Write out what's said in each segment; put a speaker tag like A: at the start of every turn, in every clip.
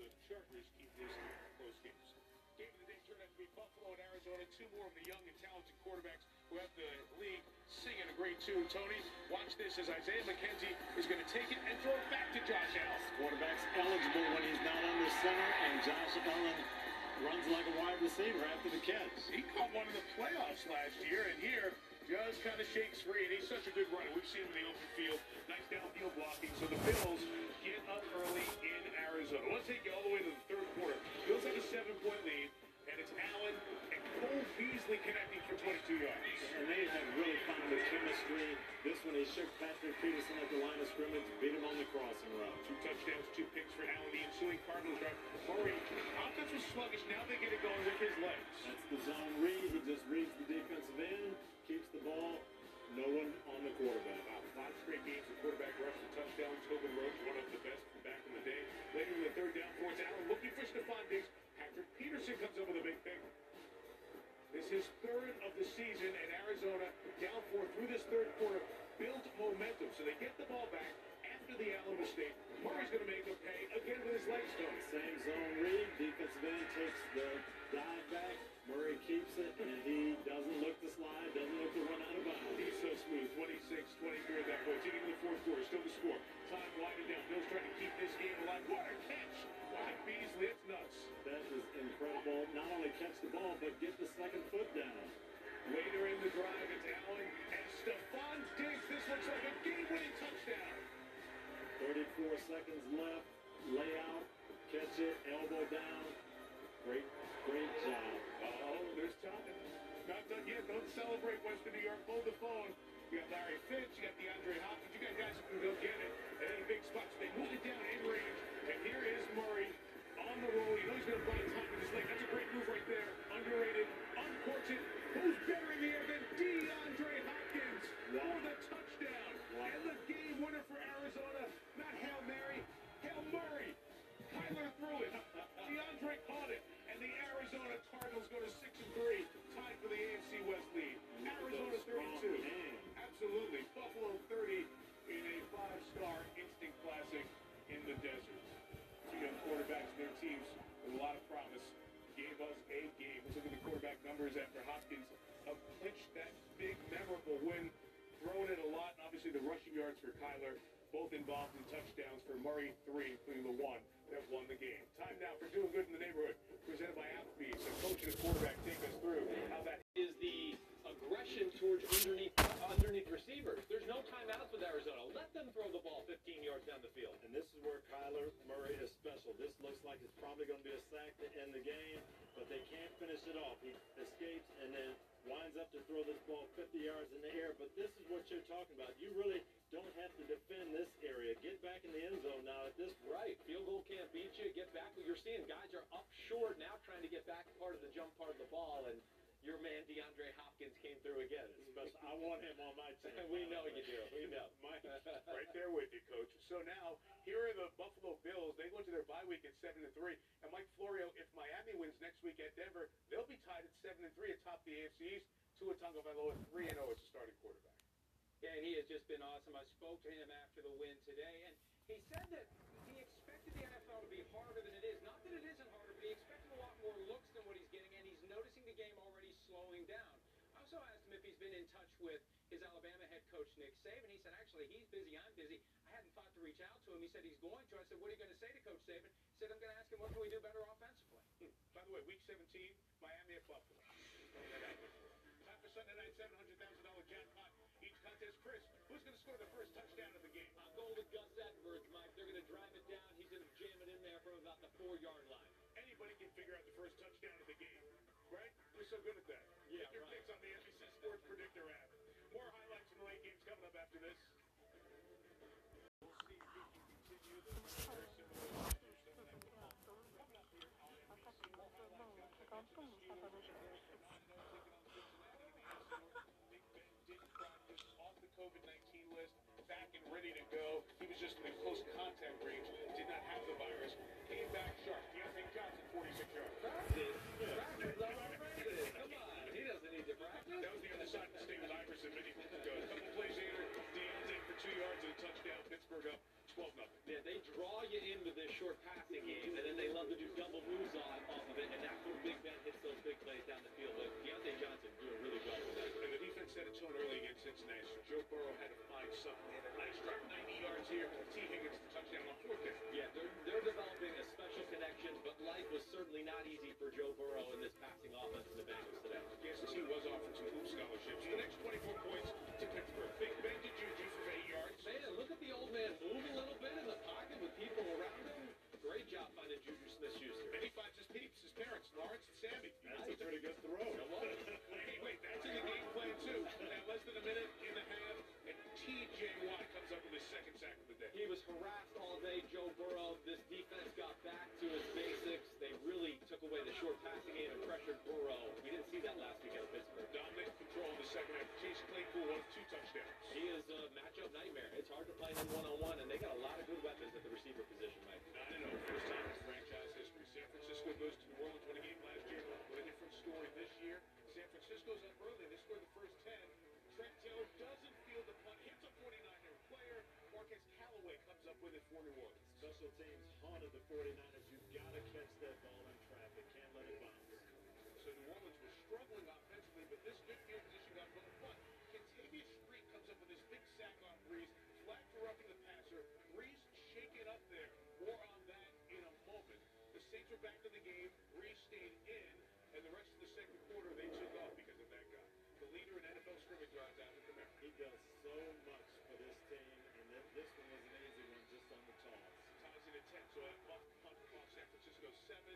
A: the Chargers keep this close games. Game of the day turned out to be Buffalo and Arizona, two more of the young and talented quarterbacks who have the league singing a great tune. Tony, watch this as Isaiah McKenzie is going to take it and throw it back to Josh Allen.
B: Quarterback's eligible when he's not under center, and Josh Allen runs like a wide receiver after the catch.
A: He caught one in the playoffs last year, and here just kind of shakes free, and he's such a good runner. We've seen him in the open field. Nice downfield blocking. So the Bills get up early in Arizona. Let's take you all the way to the third quarter. Bills have a seven-point lead, and it's Allen and Cole Beasley connecting for 22 yards.
B: And they have really found their chemistry. This one, he shook Patrick Peterson at the line of scrimmage, beat him on the crossing route.
A: Two touchdowns, two picks for Allen. The ensuing Cardinals drive. Murray, offense was sluggish. Now they get it going with his legs.
B: The quarterback.
A: Five straight games, the quarterback rushed a touchdown. Tobin Rote, one of the best back in the day. Later in the third down, towards Allen, looking for Stefon Diggs. Patrick Peterson comes up with a big pick. This is third of the season, and Arizona down four through this third quarter built momentum. So they get the ball back after the Allen mistake. Murray's going to make a pay again with drive, it's Allen and Stefon Diggs. This looks like a game-winning touchdown.
B: 34 seconds left. Layout, catch it, elbow down. Great, great job.
A: Oh, there's Toppin. Not done yet. Don't celebrate Western New York. Hold the phone. You got Larry Fitz. You got DeAndre Hopkins. You got guys who can go get it. And in big spots. They move it down in range. And here is Murray on the roll. You know he's going to find time in his leg. That's a great move right there. Underrated, unfortunate. Numbers after Hopkins clinched that big, memorable win. Throwing it a lot, and obviously the rushing yards for Kyler, both involved in touchdowns for Murray, three, including the one that won the game. Time now for Doing Good in the Neighborhood, presented by Applebee's. So coach and quarterback take us through how that
C: is the aggression towards underneath receivers. There's no timeouts with Arizona. Let them throw the ball 15 yards down the field.
B: And this is where Kyler Murray is special. This looks like it's probably going to be a sack to end the game, but they can't finish it off. He escapes and then winds up to throw this ball 50 yards in the air. But this is what you're talking about. You really don't have to defend this area. Get back in the end zone now at this point.
C: Right. Field goal can't beat you. Get back. You're seeing guys are up short now trying to get back part of the jump part of the ball, and your man DeAndre Hopkins came through again.
B: I want him on my team.
C: we know you do. We know.
A: Mike, right there with you, coach. So now, here are the Buffalo Bills. They go into their bye week at 7 and 3. And Mike Florio, if Miami wins next week at Denver, they'll be tied at 7 and 3 atop the AFC East. Tua Tagovailoa 3 and 0 as a starting quarterback.
D: Yeah, and he has just been awesome. I spoke to him after the win today, and he said that he expected the NFL to be harder than it is. Not that it isn't harder, but he expected a lot more looks than what he's getting, and he's noticing the game already slowing down. I also asked him if he's been in touch with his Alabama head coach, Nick Saban. He said, actually, he's busy, I'm busy. I hadn't thought to reach out to him. He said he's going to. I said, what are you going to say to Coach Saban? He said, I'm going to ask him, what can we do better offensively?
A: Hmm. By the way, week 17, Miami at Buffalo. Time for Sunday night $700,000 jackpot. Each contest, Chris, who's going to score the first touchdown of the game?
C: I'm going with Gus Edwards, Mike. They're going to drive it down. He's going to jam it in there from about the four-yard line.
A: Anybody can figure out the first touchdown of the game, right? You're so good at that.
C: Yeah,
A: Get your
C: right.
A: picks on the NBC Sports Predictor app. More highlights the late games coming up after this. We'll Pittsburgh up 12 nothing. Yeah, they draw you into this short passing game, and then they love to do double moves on off of it, and that's where Big Ben hits those big plays down the field. But Diontae Johnson doing really well with that. And
C: the defense set its
A: tone early against Cincinnati, so Joe Burrow had to find something. They had a nice drop, 90 yards here. Tee Higgins the touchdown on fourth down.
C: Yeah, they're, they're developing a special connection, but life was certainly not easy for Joe Burrow in this passing offense in the Bengals today.
A: Yes, he was offered two hoop scholarships. The next 24 points to Pittsburgh. Big
C: job finding Juju Smith-Schuster.
A: And he finds his peeps, his parents, Lawrence and Sammy.
B: That's a pretty good throw.
A: Hey, wait, that's in the game plan too. Now less than a minute in the half, and T.J. Watt comes up with his second sack of the day.
C: He was harassed all day, Joe Burrow. This defense got back to its basics. They really took away the short passing game and pressured Burrow. We didn't see that last week of Pittsburgh.
A: Dominant control in the second half. Chase Claypool with two touchdowns.
C: He is a matchup nightmare. It's hard to play him one-on-one,
A: with it for New
B: Special teams haunted the 49ers. You've got to catch that ball in traffic. Can't let it bounce.
A: So New Orleans was struggling offensively, but this good field position got another punt. Kentavius Street comes up with his big sack on Brees. Flat for roughing the passer. Brees shaken up there. More on that in a moment. The Saints are back in the game. Brees stayed in, and the rest of the second quarter they took off because of that guy. The leader in NFL scrimmage yards out of Kamara.
B: He does so much for this team, and this one was an
A: so that punt punt cost San Francisco 7.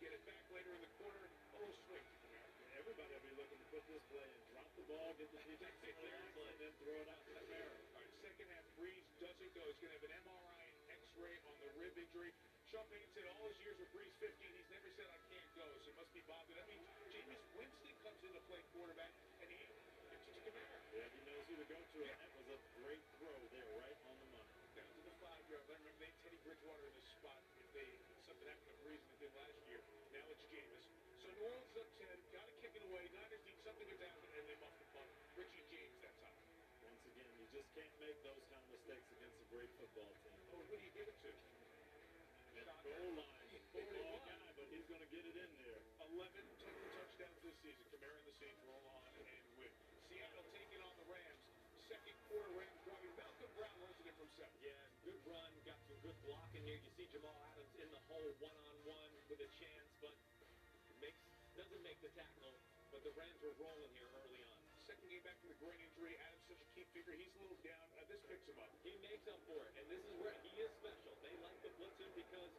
A: Get it back later in the quarter. A little swing to.
B: Everybody will be looking to put this play and drop the ball, get the defense clearance, and then throw it out to Kamara.
A: All right, second half, Brees doesn't go. He's going to have an MRI and X-ray on the rib injury. Sean Payton said all his years with Brees 15, he's never said I can't go, so it must be bothered. That means Jameis Winston comes in to play quarterback, and he it to Kamara.
B: Yeah, he knows who to go to, and that was a great just can't make those kind of mistakes against a great football team.
A: Oh, who do you give it to?
B: Goal line, football guy, but he's going to get it in there.
A: 11 total touchdowns this season. Kamara and the Saints roll on and win. Seattle taking on the Rams. Second quarter Rams driving. Malcolm Brown runs it in from seven.
C: Yeah, good run, got some good blocking here. You see Jamal Adams in the hole one-on-one with a chance, but makes doesn't make the tackle. But the Rams were rolling here early on.
A: Second game back from the groin injury. Adams such a key figure. He's a little down. Uh, this picks him up.
C: He makes up for it, and this is where he is special. They like to blitz him because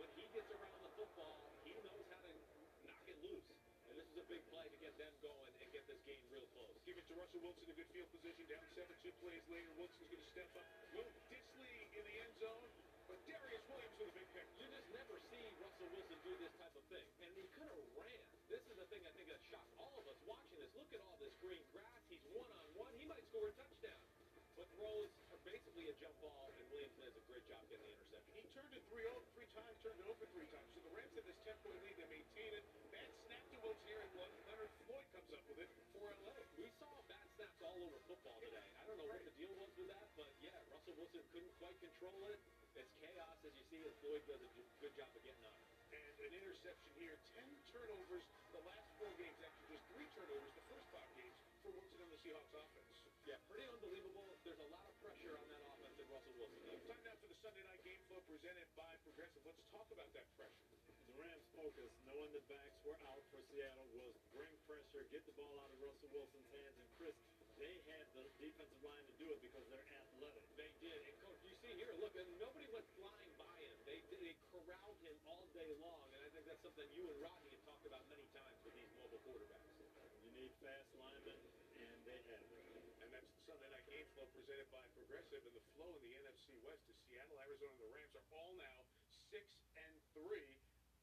C: when he gets around the football, he knows how to knock it loose. And this is a big play to get them going and get this game real close.
A: Give it to Russell Wilson in a good field position. Down seven, two plays later. Wilson's going to step up. Will Dissly in the end zone. But Darious Williams with a big pick.
C: You just never see Russell Wilson do this type of thing. And he could have ran. This is the thing I think that shocked all of us watching this. Look at all this green grass. He's one on one. He might score a touchdown. But throws are basically a jump ball, and Williams does a great job getting the interception.
A: He turned it 3 0 three times, turned it over three times. So the Rams have this 10 point lead. They maintain it. Bad snap to Wilson here, and Leonard Floyd comes up with it for LA.
C: We saw bad snaps all over football today. I don't know what the deal was with that, but yeah, Russell Wilson couldn't quite control it. It's chaos, as you see, and Floyd does a good job of getting on.
A: And an interception here. 10 turnovers the last four games. Actually, just three turnovers the Seahawks offense.
C: Yeah, pretty unbelievable. There's a lot of pressure on that offense and Russell Wilson.
A: Time now for the Sunday night game flow presented by Progressive. Let's talk about that pressure.
B: The Rams' focus, knowing the backs were out for Seattle, was bring pressure, get the ball out of Russell Wilson's hands, and Chris, they had the defensive line to do it because they're athletic.
C: They did. And coach, you see here, look, and nobody went flying by him. They they corralled him all day long, and I think that's something you and Rodney have talked about many times with these mobile quarterbacks.
B: You need fast linemen, and they have it.
A: And that's the Sunday night game flow presented by Progressive. And the flow in the NFC West is Seattle, Arizona, and the Rams are all now six and three.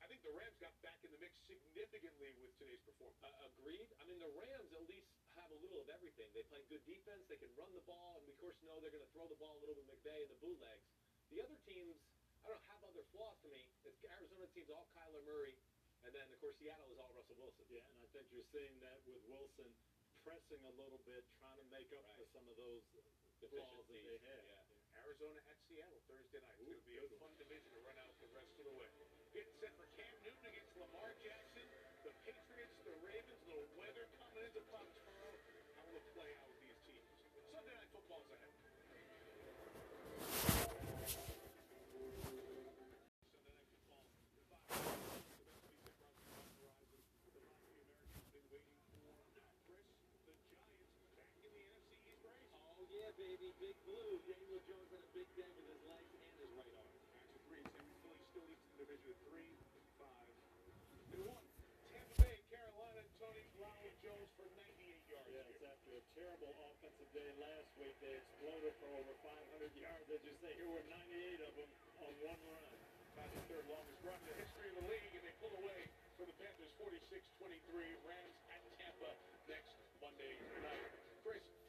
A: I think the Rams got back in the mix significantly with today's performance.
C: Uh, agreed. I mean, the Rams at least have a little of everything. They play good defense. They can run the ball, and we of course know they're going to throw the ball a little bit McVay and the bootlegs. The other teams, I don't know, have other flaws to me. It's Arizona team's all Kyler Murray, and then of course Seattle is all Russell Wilson.
B: Yeah, and I think you're seeing that with Wilson pressing a little bit, trying to make up for
C: Right.
B: some of those flaws that they had.
A: Arizona at Seattle Thursday night. It's going to be a fun division to run out the rest of the way. Getting set for Cam Newton against Lamar Jackson. The Patriots, the Ravens, the weather coming into Foxborough. How will it play out with the ahead.
C: Big blue. Daniel Jones had a big day with his legs and his right arm.
A: Action three, San Philly still leads the division at three, five, and one. Tampa Bay, Carolina, Tony Ronald Jones for 98 yards
B: Yes,
A: here.
B: after a terrible offensive day last week, they exploded for over 500 yards. As you say, here were 98 of them on one run.
A: About the third longest run in the history of the league, and they pull away for the Panthers 46-23. Rams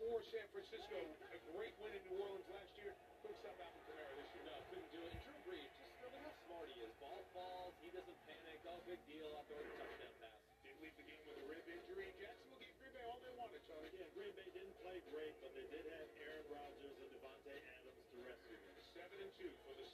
A: for San Francisco, a great win in New Orleans last year. Couldn't stop Alvin Kamara this year.
C: No, couldn't do it. And Drew Brees, just really how smart he is. Ball falls, he doesn't panic. All big deal. I'll throw the touchdown pass.
A: Did leave the game with a rib injury. Jacksonville gave Green Bay all they wanted, Tony.
B: Yeah, Green Bay didn't play great, but they did have Aaron Rodgers and Davante Adams to rescue them.
A: Seven and two for the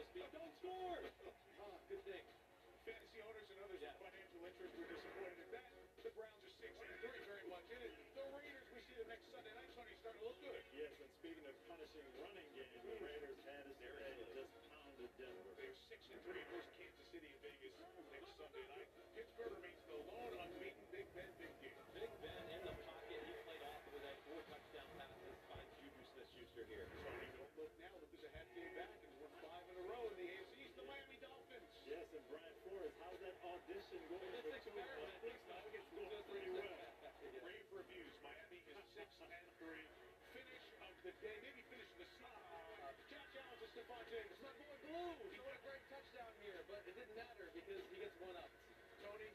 C: the speed. Don't score! Oh, good thing.
A: Fantasy owners and others
C: Yeah.
A: with financial interest were disappointed at that. The Browns are six and three, very much in it. The Raiders, we see them next Sunday night. Tony starting to look good.
B: Yes, and speaking of punishing running game, the hmm. Raiders had us there and just pounded Denver.
A: They're six and three versus Kansas City and Vegas next Sunday night. The day. Maybe finish of the season. Josh Allen to Stefon Diggs.
C: My boy Blue, he got a great touchdown here, but it didn't matter because he gets one up.
A: Tony.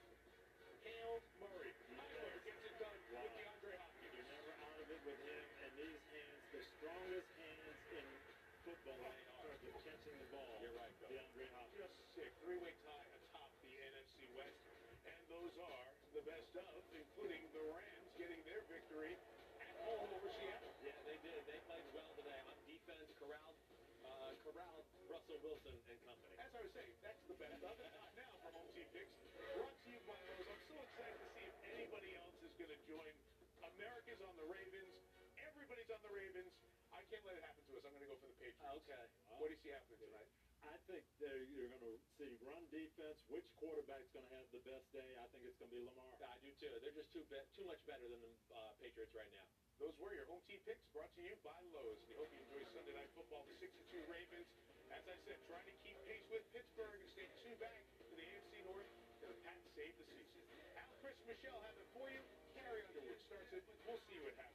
A: Hail Murray. Tyler gets it done with DeAndre Hopkins.
B: You're never out of it with him and these hands, the strongest hands in football in terms of catching the ball.
C: You're right, Bill.
B: DeAndre Hopkins.
A: Just sick. Three-way tie atop the NFC West. And those are the best of, including the Rams getting their victory at home over Seattle.
C: Yeah, they did. They played well today on defense. Corralled, uh, corralled Russell Wilson and company.
A: As I was saying, that's the best of it. Not now from Home Team Picks. Brought to you by Lowe's. I'm so excited to see if anybody else is going to join. America's on the Ravens. Everybody's on the Ravens. I can't let it happen to us. I'm going to go for the Patriots.
C: Okay.
A: What do you see happening tonight?
B: I think that you're going to see run defense. Which quarterback's going to have the best day? I think it's going to be Lamar.
C: I do too. They're just too be- too much better than the uh, Patriots right now.
A: Those were your home team picks brought to you by Lowe's. We hope you enjoy Sunday Night Football. The 62 Ravens, as I said, trying to keep pace with Pittsburgh and stay two back to the AFC North. The Pats save the season. Al, Chris, Michelle have it for you. Carrie Underwood starts it. We'll see you at halftime.